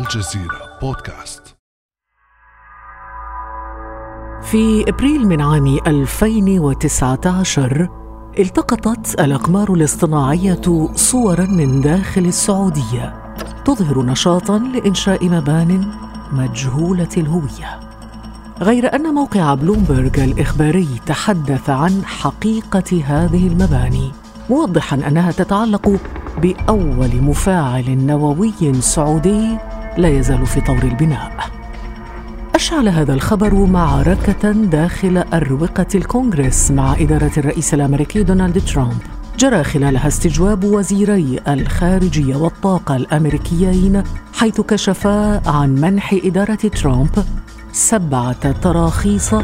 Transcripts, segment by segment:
الجزيرة بودكاست. في إبريل من عام 2019 التقطت الأقمار الاصطناعية صورا من داخل السعودية تظهر نشاطا لإنشاء مبان مجهولة الهوية. غير أن موقع بلومبرج الإخباري تحدث عن حقيقة هذه المباني موضحا أنها تتعلق بأول مفاعل نووي سعودي لا يزال في طور البناء أشعل هذا الخبر معركة داخل أروقة الكونغرس مع إدارة الرئيس الأمريكي دونالد ترامب جرى خلالها استجواب وزيري الخارجية والطاقة الأمريكيين حيث كشفا عن منح إدارة ترامب سبعة تراخيص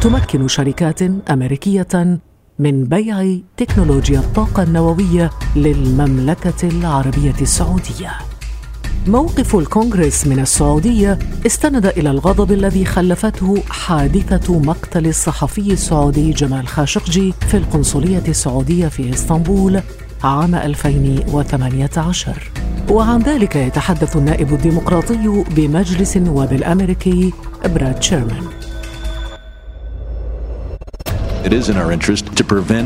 تمكن شركات أمريكية من بيع تكنولوجيا الطاقة النووية للمملكة العربية السعودية. موقف الكونغرس من السعودية استند إلى الغضب الذي خلفته حادثة مقتل الصحفي السعودي جمال خاشقجي في القنصلية السعودية في إسطنبول عام 2018 وعن ذلك يتحدث النائب الديمقراطي بمجلس النواب الأمريكي براد شيرمان.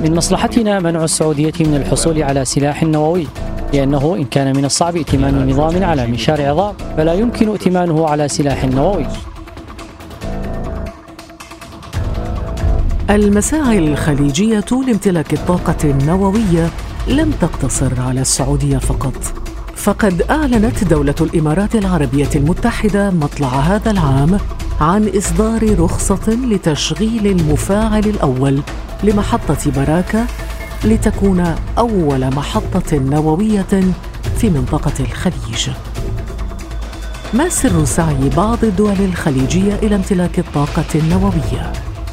من مصلحتنا منع السعودية من الحصول على سلاح نووي. لأنه إن كان من الصعب ائتمان نظام على منشار عظام فلا يمكن ائتمانه على سلاح نووي. المساعي الخليجية لامتلاك الطاقة النووية لم تقتصر على السعودية فقط. فقد أعلنت دولة الإمارات العربية المتحدة مطلع هذا العام عن إصدار رخصة لتشغيل المفاعل الأول لمحطة براكة لتكون أول محطة نووية في منطقة الخليج. ما سر سعي بعض الدول الخليجية إلى امتلاك الطاقة النووية؟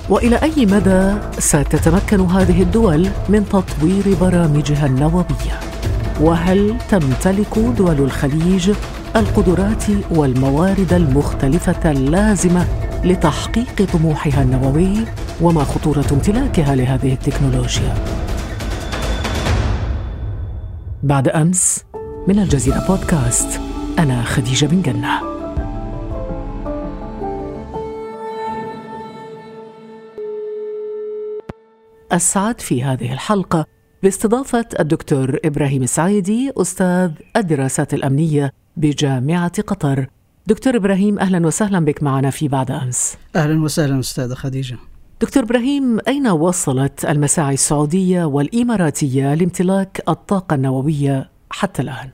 وإلى أي مدى ستتمكن هذه الدول من تطوير برامجها النووية وهل تمتلك دول الخليج القدرات والموارد المختلفة اللازمة لتحقيق طموحها النووي وما خطورة امتلاكها لهذه التكنولوجيا بعد أمس من الجزيرة بودكاست أنا خديجة بن جنة اسعد في هذه الحلقة باستضافة الدكتور إبراهيم السعيدي أستاذ الدراسات الأمنية بجامعة قطر. دكتور إبراهيم أهلا وسهلا بك معنا في بعد أمس. أهلا وسهلا أستاذة خديجة. دكتور إبراهيم أين وصلت المساعي السعودية والإماراتية لامتلاك الطاقة النووية حتى الآن؟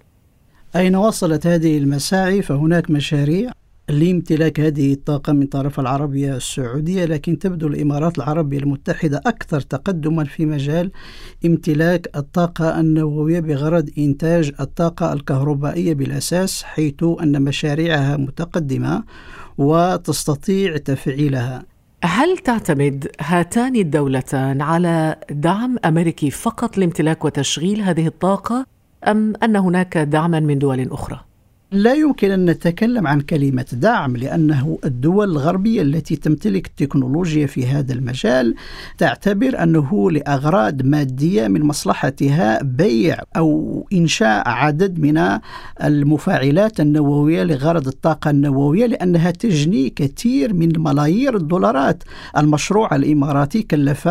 أين وصلت هذه المساعي فهناك مشاريع لامتلاك هذه الطاقة من طرف العربية السعودية لكن تبدو الإمارات العربية المتحدة أكثر تقدما في مجال امتلاك الطاقة النووية بغرض إنتاج الطاقة الكهربائية بالأساس حيث أن مشاريعها متقدمة وتستطيع تفعيلها هل تعتمد هاتان الدولتان على دعم أمريكي فقط لامتلاك وتشغيل هذه الطاقة أم أن هناك دعما من دول أخرى؟ لا يمكن أن نتكلم عن كلمة دعم لأنه الدول الغربية التي تمتلك التكنولوجيا في هذا المجال تعتبر أنه لأغراض مادية من مصلحتها بيع أو إنشاء عدد من المفاعلات النووية لغرض الطاقة النووية لأنها تجني كثير من ملايير الدولارات. المشروع الإماراتي كلف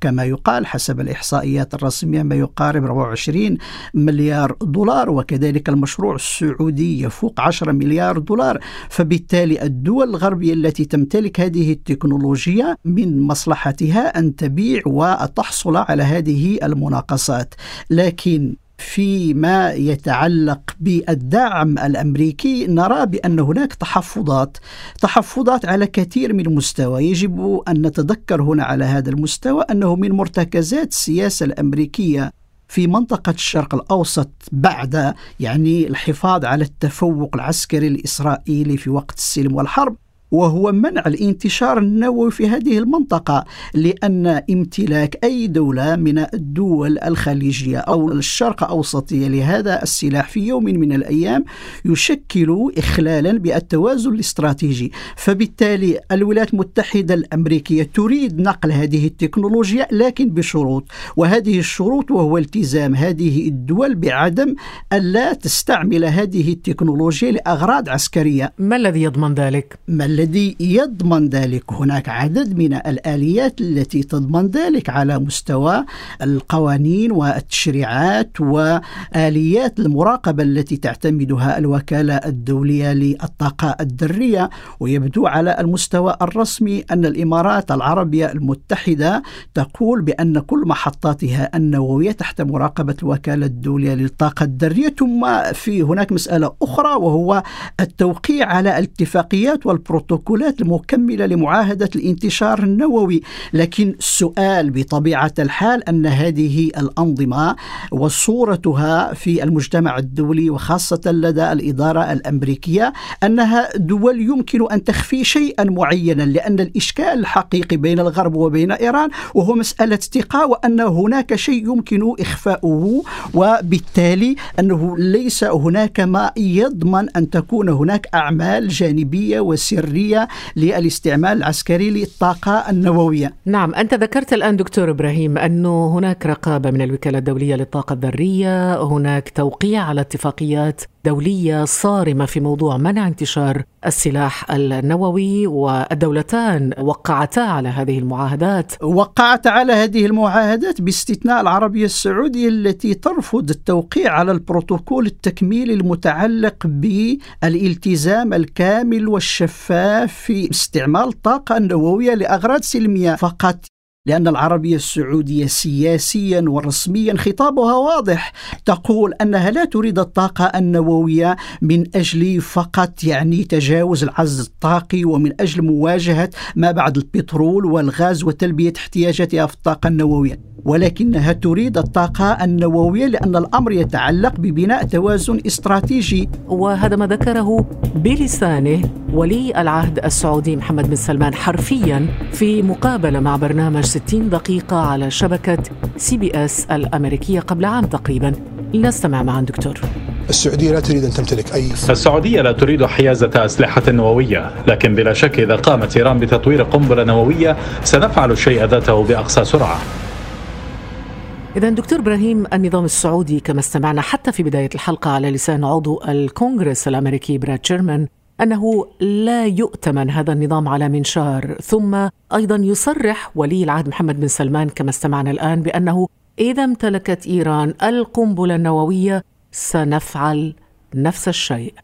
كما يقال حسب الإحصائيات الرسمية ما يقارب 24 مليار دولار وكذلك المشروع السعودي يفوق 10 مليار دولار. فبالتالي الدول الغربية التي تمتلك هذه التكنولوجيا من مصلحتها أن تبيع وتحصل على هذه المناقصات. لكن فيما يتعلق بالدعم الأمريكي نرى بأن هناك تحفظات تحفظات على كثير من المستوى. يجب أن نتذكر هنا على هذا المستوى أنه من مرتكزات السياسة الأمريكية في منطقة الشرق الأوسط بعد يعني الحفاظ على التفوق العسكري الإسرائيلي في وقت السلم والحرب. وهو منع الانتشار النووي في هذه المنطقة لأن امتلاك أي دولة من الدول الخليجية أو الشرق أوسطية لهذا السلاح في يوم من الأيام يشكل إخلالا بالتوازن الاستراتيجي فبالتالي الولايات المتحدة الأمريكية تريد نقل هذه التكنولوجيا لكن بشروط وهذه الشروط وهو التزام هذه الدول بعدم ألا تستعمل هذه التكنولوجيا لأغراض عسكرية ما الذي يضمن ذلك؟ ما الذي يضمن ذلك؟ هناك عدد من الآليات التي تضمن ذلك على مستوى القوانين والتشريعات وآليات المراقبة التي تعتمدها الوكالة الدولية للطاقة الذرية ويبدو على المستوى الرسمي أن الإمارات العربية المتحدة تقول بأن كل محطاتها النووية تحت مراقبة الوكالة الدولية للطاقة الذرية ثم في هناك مسألة أخرى وهو التوقيع على الاتفاقيات والبروتوكولات المكملة لمعاهدة الانتشار النووي. لكن السؤال بطبيعة الحال أن هذه الأنظمة وصورتها في المجتمع الدولي وخاصة لدى الإدارة الأمريكية أنها دول يمكن أن تخفي شيئا معينا لأن الإشكال الحقيقي بين الغرب وبين إيران وهو مسألة ثقة وأن هناك شيء يمكن إخفاؤه وبالتالي أنه ليس هناك ما يضمن أن تكون هناك أعمال جانبية وسرية للاستعمال العسكري للطاقة النووية. نعم أنت ذكرت الآن دكتور إبراهيم أنه هناك رقابة من الوكالة الدولية للطاقة الذرية هناك توقيع على اتفاقيات دولية صارمة في موضوع منع انتشار السلاح النووي والدولتان وقعتا على هذه المعاهدات. وقعت على هذه المعاهدات باستثناء العربية السعودية التي ترفض التوقيع على البروتوكول التكميلي المتعلق بالالتزام الكامل والشفاف في استعمال الطاقة النووية لأغراض سلمية فقط. لأن العربية السعودية سياسيا ورسميا خطابها واضح. تقول أنها لا تريد الطاقة النووية من أجل فقط يعني تجاوز العز الطاقي ومن أجل مواجهة ما بعد البترول والغاز وتلبية احتياجاتها في الطاقة النووية. ولكنها تريد الطاقة النووية لأن الأمر يتعلق ببناء توازن استراتيجي. وهذا ما ذكره بلسانه ولي العهد السعودي محمد بن سلمان حرفيا في مقابلة مع برنامج 60 دقيقة على شبكة سي بي إس الأمريكية قبل عام تقريبا. لنستمع معا دكتور. السعودية لا تريد أن تمتلك أي السعودية لا تريد حيازة أسلحة نووية لكن بلا شك إذا قامت إيران بتطوير قنبلة نووية سنفعل الشيء ذاته بأقصى سرعة. إذا دكتور إبراهيم النظام السعودي كما استمعنا حتى في بداية الحلقة على لسان عضو الكونغرس الأمريكي براد شيرمان أنه لا يؤتمن هذا النظام على منشار ثم أيضا يصرح ولي العهد محمد بن سلمان كما استمعنا الآن بأنه إذا امتلكت إيران القنبلة النووية سنفعل نفس الشيء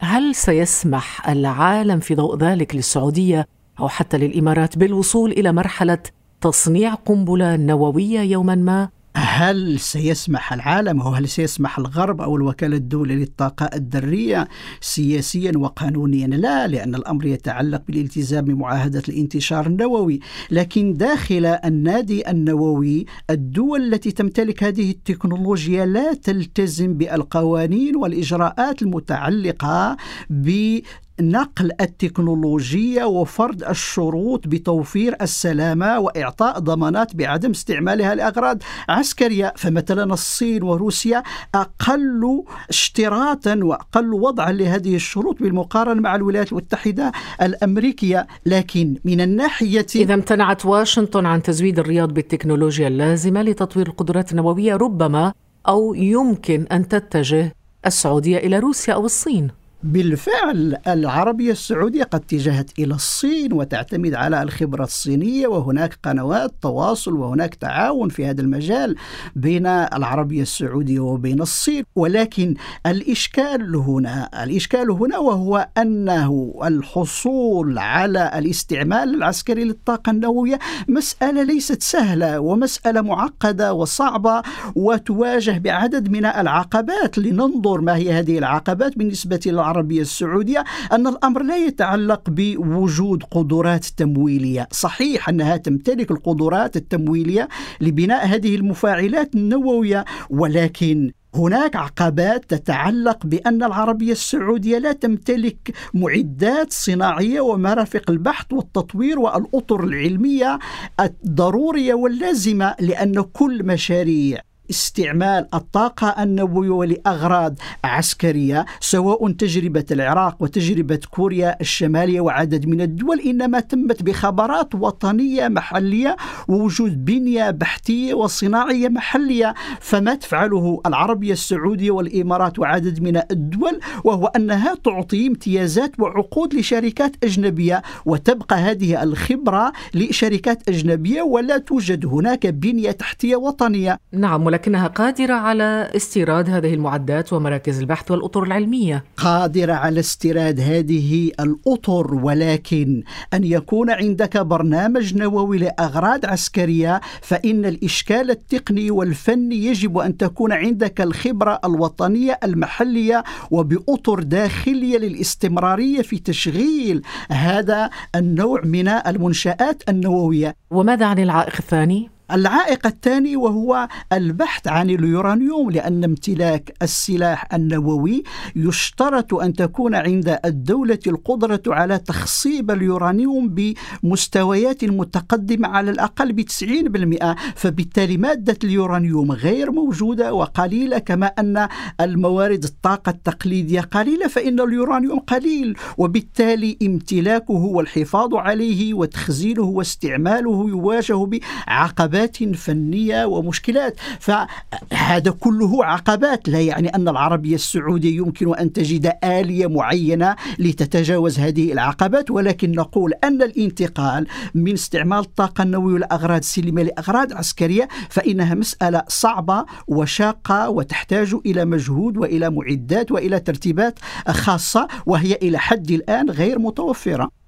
هل سيسمح العالم في ضوء ذلك للسعودية أو حتى للإمارات بالوصول إلى مرحلة تصنيع قنبلة نووية يوما ما؟ هل سيسمح العالم أو هل سيسمح الغرب أو الوكالة الدولية للطاقة الذرية سياسيا وقانونيا؟ لا لأن الأمر يتعلق بالالتزام بمعاهدة الانتشار النووي. لكن داخل النادي النووي الدول التي تمتلك هذه التكنولوجيا لا تلتزم بالقوانين والإجراءات المتعلقة ب نقل التكنولوجيا وفرض الشروط بتوفير السلامة وإعطاء ضمانات بعدم استعمالها لأغراض عسكرية. فمثلا الصين وروسيا أقل اشتراطا وأقل وضعا لهذه الشروط بالمقارنة مع الولايات المتحدة الأمريكية. لكن من الناحية إذا امتنعت واشنطن عن تزويد الرياض بالتكنولوجيا اللازمة لتطوير القدرات النووية ربما أو يمكن أن تتجه السعودية إلى روسيا أو الصين. بالفعل العربية السعودية قد اتجهت إلى الصين وتعتمد على الخبرة الصينية وهناك قنوات تواصل وهناك تعاون في هذا المجال بين العربية السعودية وبين الصين. ولكن الإشكال هنا الإشكال هنا وهو أنه الحصول على الاستعمال العسكري للطاقة النووية مسألة ليست سهلة ومسألة معقدة وصعبة وتواجه بعدد من العقبات. لننظر ما هي هذه العقبات بالنسبة العربية السعودية أن الأمر لا يتعلق بوجود قدرات تمويلية. صحيح أنها تمتلك القدرات التمويلية لبناء هذه المفاعلات النووية ولكن هناك عقبات تتعلق بأن العربية السعودية لا تمتلك معدات صناعية ومرافق البحث والتطوير والأطر العلمية الضرورية واللازمة لأن كل مشاريع استعمال الطاقة النووية لأغراض عسكرية سواء تجربة العراق وتجربة كوريا الشمالية وعدد من الدول إنما تمت بخبرات وطنية محلية ووجود بنية بحثية وصناعية محلية فما تفعله العربية السعودية والإمارات وعدد من الدول وهو أنها تعطي امتيازات وعقود لشركات أجنبية وتبقى هذه الخبرة لشركات أجنبية ولا توجد هناك بنية تحتية وطنية. نعم ولكنها قادرة على استيراد هذه المعدات ومراكز البحث والأطر العلمية قادرة على استيراد هذه الأطر ولكن أن يكون عندك برنامج نووي لأغراض عسكرية فإن الإشكال التقني والفني يجب أن تكون عندك الخبرة الوطنية المحلية وبأطر داخلية للاستمرارية في تشغيل هذا النوع من المنشآت النووية وماذا عن العائق الثاني؟ العائق الثاني وهو البحث عن اليورانيوم لأن امتلاك السلاح النووي يشترط أن تكون عند الدولة القدرة على تخصيب اليورانيوم بمستويات متقدمة على الأقل ب 90% فبالتالي مادة اليورانيوم غير موجودة وقليلة كما أن الموارد الطاقة التقليدية قليلة فإن اليورانيوم قليل. وبالتالي امتلاكه والحفاظ عليه وتخزينه واستعماله يواجه بعقبات عقبات فنية ومشكلات. فهذا كله عقبات. لا يعني أن العربية السعودية يمكن أن تجد آلية معينة لتتجاوز هذه العقبات. ولكن نقول أن الانتقال من استعمال الطاقة النووية لأغراض السلمية لأغراض عسكرية فإنها مسألة صعبة وشاقة وتحتاج إلى مجهود وإلى معدات وإلى ترتيبات خاصة وهي إلى حد الآن غير متوفرة.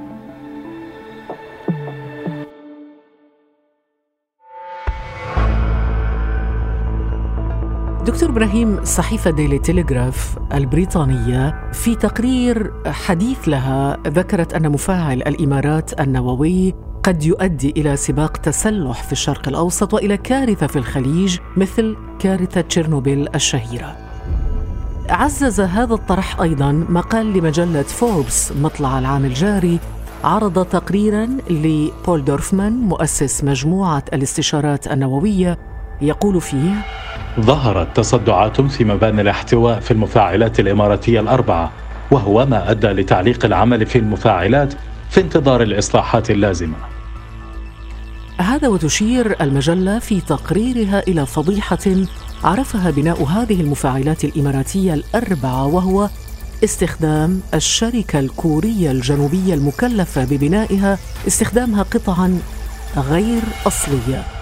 دكتور إبراهيم صحيفة ديلي تيليغراف البريطانية في تقرير حديث لها ذكرت أن مفاعل الإمارات النووي قد يؤدي إلى سباق تسلح في الشرق الأوسط وإلى كارثة في الخليج مثل كارثة تشيرنوبيل الشهيرة. عزز هذا الطرح أيضا مقال لمجلة فوربس مطلع العام الجاري عرض تقريرا لبول دورفمان مؤسس مجموعة الاستشارات النووية يقول فيه ظهرت تصدعات في مباني الاحتواء في المفاعلات الإماراتية الأربعة وهو ما أدى لتعليق العمل في المفاعلات في انتظار الإصلاحات اللازمة. هذا وتشير المجلة في تقريرها إلى فضيحة عرفها بناء هذه المفاعلات الإماراتية الأربعة وهو استخدام الشركة الكورية الجنوبية المكلفة ببنائها استخدامها قطعا غير أصلية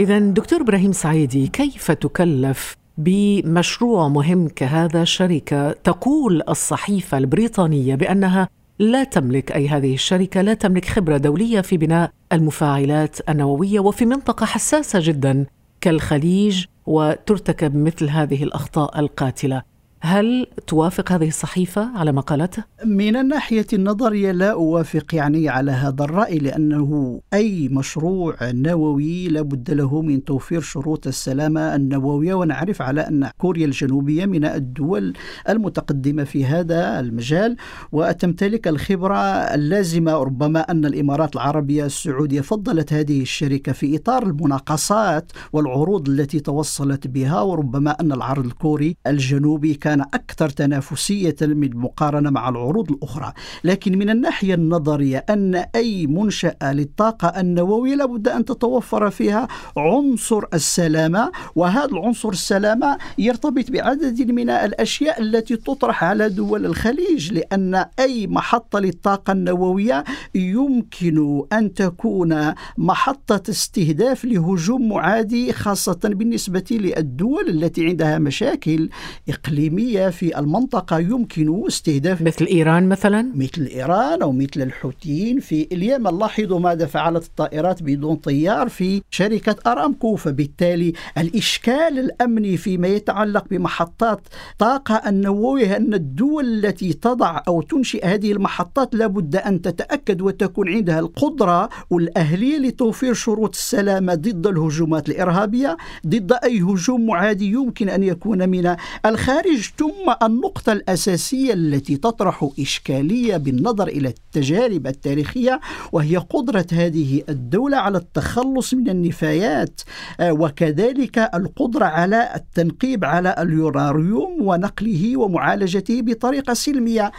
إذا دكتور إبراهيم سعيدي كيف تكلف بمشروع مهم كهذا شركة تقول الصحيفة البريطانية بأنها لا تملك أي هذه الشركة لا تملك خبرة دولية في بناء المفاعلات النووية وفي منطقة حساسة جدا كالخليج وترتكب مثل هذه الأخطاء القاتلة. هل توافق هذه الصحيفة على ما قالته؟ من الناحية النظرية لا أوافق يعني على هذا الرأي لأنه أي مشروع نووي لابد له من توفير شروط السلامة النووية ونعرف على أن كوريا الجنوبية من الدول المتقدمة في هذا المجال وتمتلك الخبرة اللازمة ربما أن الإمارات العربية السعودية فضلت هذه الشركة في إطار المناقصات والعروض التي توصلت بها وربما أن العرض الكوري الجنوبي كان كان أكثر تنافسية من مقارنة مع العروض الأخرى. لكن من الناحية النظرية أن أي منشأة للطاقة النووية لابد أن تتوفر فيها عنصر السلامة وهذا العنصر السلامة يرتبط بعدد من الأشياء التي تطرح على دول الخليج لأن أي محطة للطاقة النووية يمكن أن تكون محطة استهداف لهجوم معادي خاصة بالنسبة للدول التي عندها مشاكل إقليمية. دولية في المنطقة يمكن استهداف مثل إيران مثلا؟ مثل إيران أو مثل الحوثيين في اليمن. لاحظوا ماذا فعلت الطائرات بدون طيار في شركة أرامكو فبالتالي الإشكال الأمني فيما يتعلق بمحطات طاقة النووية أن الدول التي تضع أو تنشئ هذه المحطات لابد أن تتأكد وتكون عندها القدرة والأهلية لتوفير شروط السلامة ضد الهجومات الإرهابية ضد أي هجوم معادي يمكن أن يكون من الخارج. ثم النقطة الأساسية التي تطرح إشكالية بالنظر إلى التجارب التاريخية وهي قدرة هذه الدولة على التخلص من النفايات آه، وكذلك القدرة على التنقيب على اليوراريوم ونقله ومعالجته بطريقة سلمية.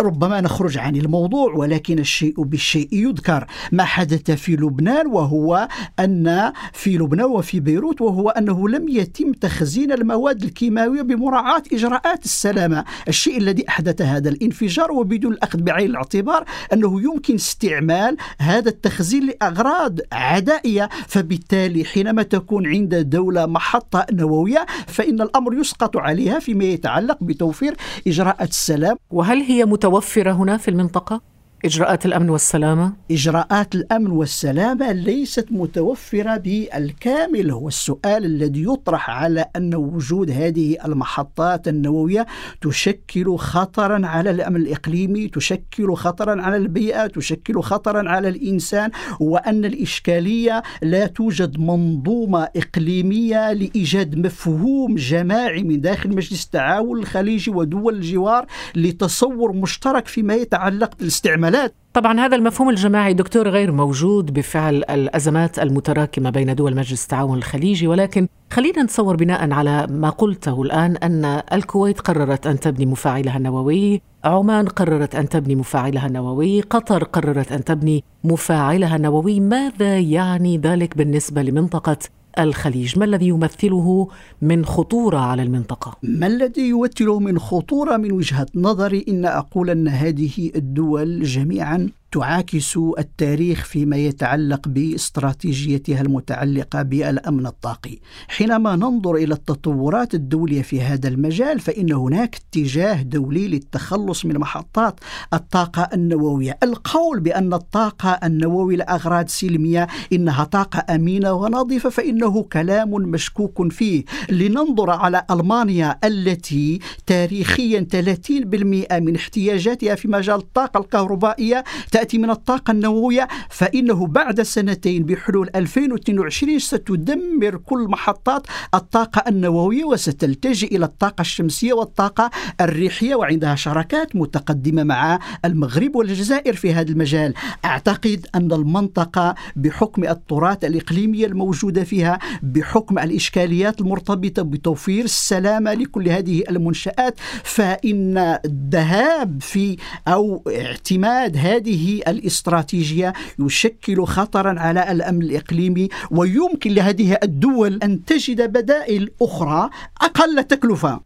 ربما نخرج عن الموضوع ولكن الشيء بالشيء يذكر. ما حدث في لبنان وهو أن في لبنان وفي بيروت وهو أنه لم يتم تخزين المواد الكيماوية بمراعاة إجراءات السلامة. الشيء الذي أحدث هذا الانفجار وبدون الأخذ بعين الاعتبار أنه يمكن استعمال هذا التخزين لأغراض عدائية. فبالتالي حينما تكون عند دولة محطة نووية فإن الأمر يسقط عليها فيما يتعلق بتوفير إجراءات السلام. وهل هي متوفرة هنا في المنطقة؟ إجراءات الأمن والسلامة؟ إجراءات الأمن والسلامة ليست متوفرة بالكامل هو السؤال الذي يطرح على أن وجود هذه المحطات النووية تشكل خطرا على الأمن الإقليمي تشكل خطرا على البيئة تشكل خطرا على الإنسان وأن الإشكالية لا توجد منظومة إقليمية لإيجاد مفهوم جماعي من داخل مجلس التعاون الخليجي ودول الجوار لتصور مشترك فيما يتعلق بالاستعمال الحملات طبعا هذا المفهوم الجماعي دكتور غير موجود بفعل الأزمات المتراكمة بين دول مجلس التعاون الخليجي ولكن خلينا نتصور بناء على ما قلته الآن أن الكويت قررت أن تبني مفاعلها النووي، عمان قررت أن تبني مفاعلها النووي، قطر قررت أن تبني مفاعلها النووي، ماذا يعني ذلك بالنسبة لمنطقة الخليج ما الذي يمثله من خطورة على المنطقة؟ ما الذي يمثله من خطورة من وجهة نظري إن أقول أن هذه الدول جميعا تعاكس التاريخ فيما يتعلق باستراتيجيتها المتعلقة بالأمن الطاقي. حينما ننظر إلى التطورات الدولية في هذا المجال فإن هناك اتجاه دولي للتخلص من محطات الطاقة النووية. القول بأن الطاقة النووية لأغراض سلمية إنها طاقة امينه ونظيفة فإنه كلام مشكوك فيه. لننظر على ألمانيا التي تاريخيا 30% من احتياجاتها في مجال الطاقة الكهربائية تأتي من الطاقة النووية فإنه بعد سنتين بحلول 2022 ستدمر كل محطات الطاقة النووية وستلتجئ إلى الطاقة الشمسية والطاقة الريحية وعندها شراكات متقدمة مع المغرب والجزائر في هذا المجال. أعتقد أن المنطقة بحكم التراث الإقليمي الموجودة فيها بحكم الإشكاليات المرتبطة بتوفير السلامة لكل هذه المنشآت فإن الذهاب في أو اعتماد هذه الاستراتيجية يشكل خطرا على الأمن الإقليمي ويمكن لهذه الدول أن تجد بدائل أخرى أقل تكلفة.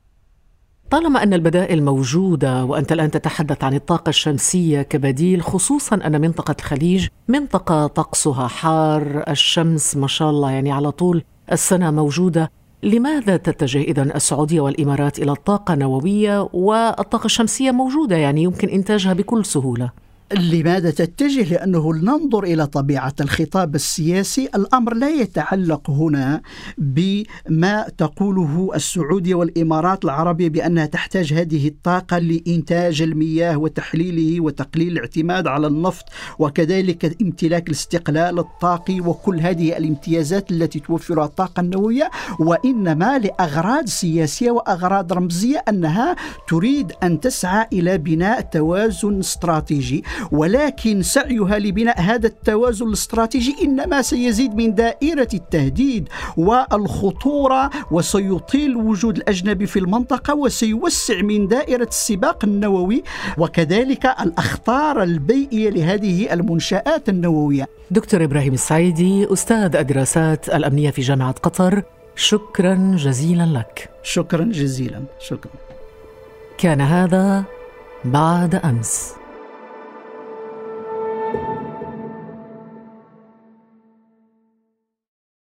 طالما أن البدائل موجودة وأنت الآن تتحدث عن الطاقة الشمسية كبديل خصوصا أن منطقة الخليج منطقة طقسها حار الشمس ما شاء الله يعني على طول السنة موجودة. لماذا تتجه اذا السعودية والإمارات إلى الطاقة النووية والطاقة الشمسية موجودة؟ يعني يمكن إنتاجها بكل سهولة. لماذا تتجه؟ لأنه ننظر إلى طبيعة الخطاب السياسي. الأمر لا يتعلق هنا بما تقوله السعودية والإمارات العربية بأنها تحتاج هذه الطاقة لإنتاج المياه وتحليله وتقليل الاعتماد على النفط وكذلك امتلاك الاستقلال الطاقي وكل هذه الامتيازات التي توفرها الطاقة النووية. وإنما لأغراض سياسية وأغراض رمزية أنها تريد أن تسعى إلى بناء توازن استراتيجي. ولكن سعيها لبناء هذا التوازن الاستراتيجي إنما سيزيد من دائرة التهديد والخطورة وسيطيل وجود الأجنبي في المنطقة وسيوسع من دائرة السباق النووي وكذلك الأخطار البيئية لهذه المنشآت النووية. دكتور إبراهيم السعيدي أستاذ الدراسات الأمنية في جامعة قطر شكرا جزيلا لك. شكرا جزيلا شكرا. كان هذا بعد أمس.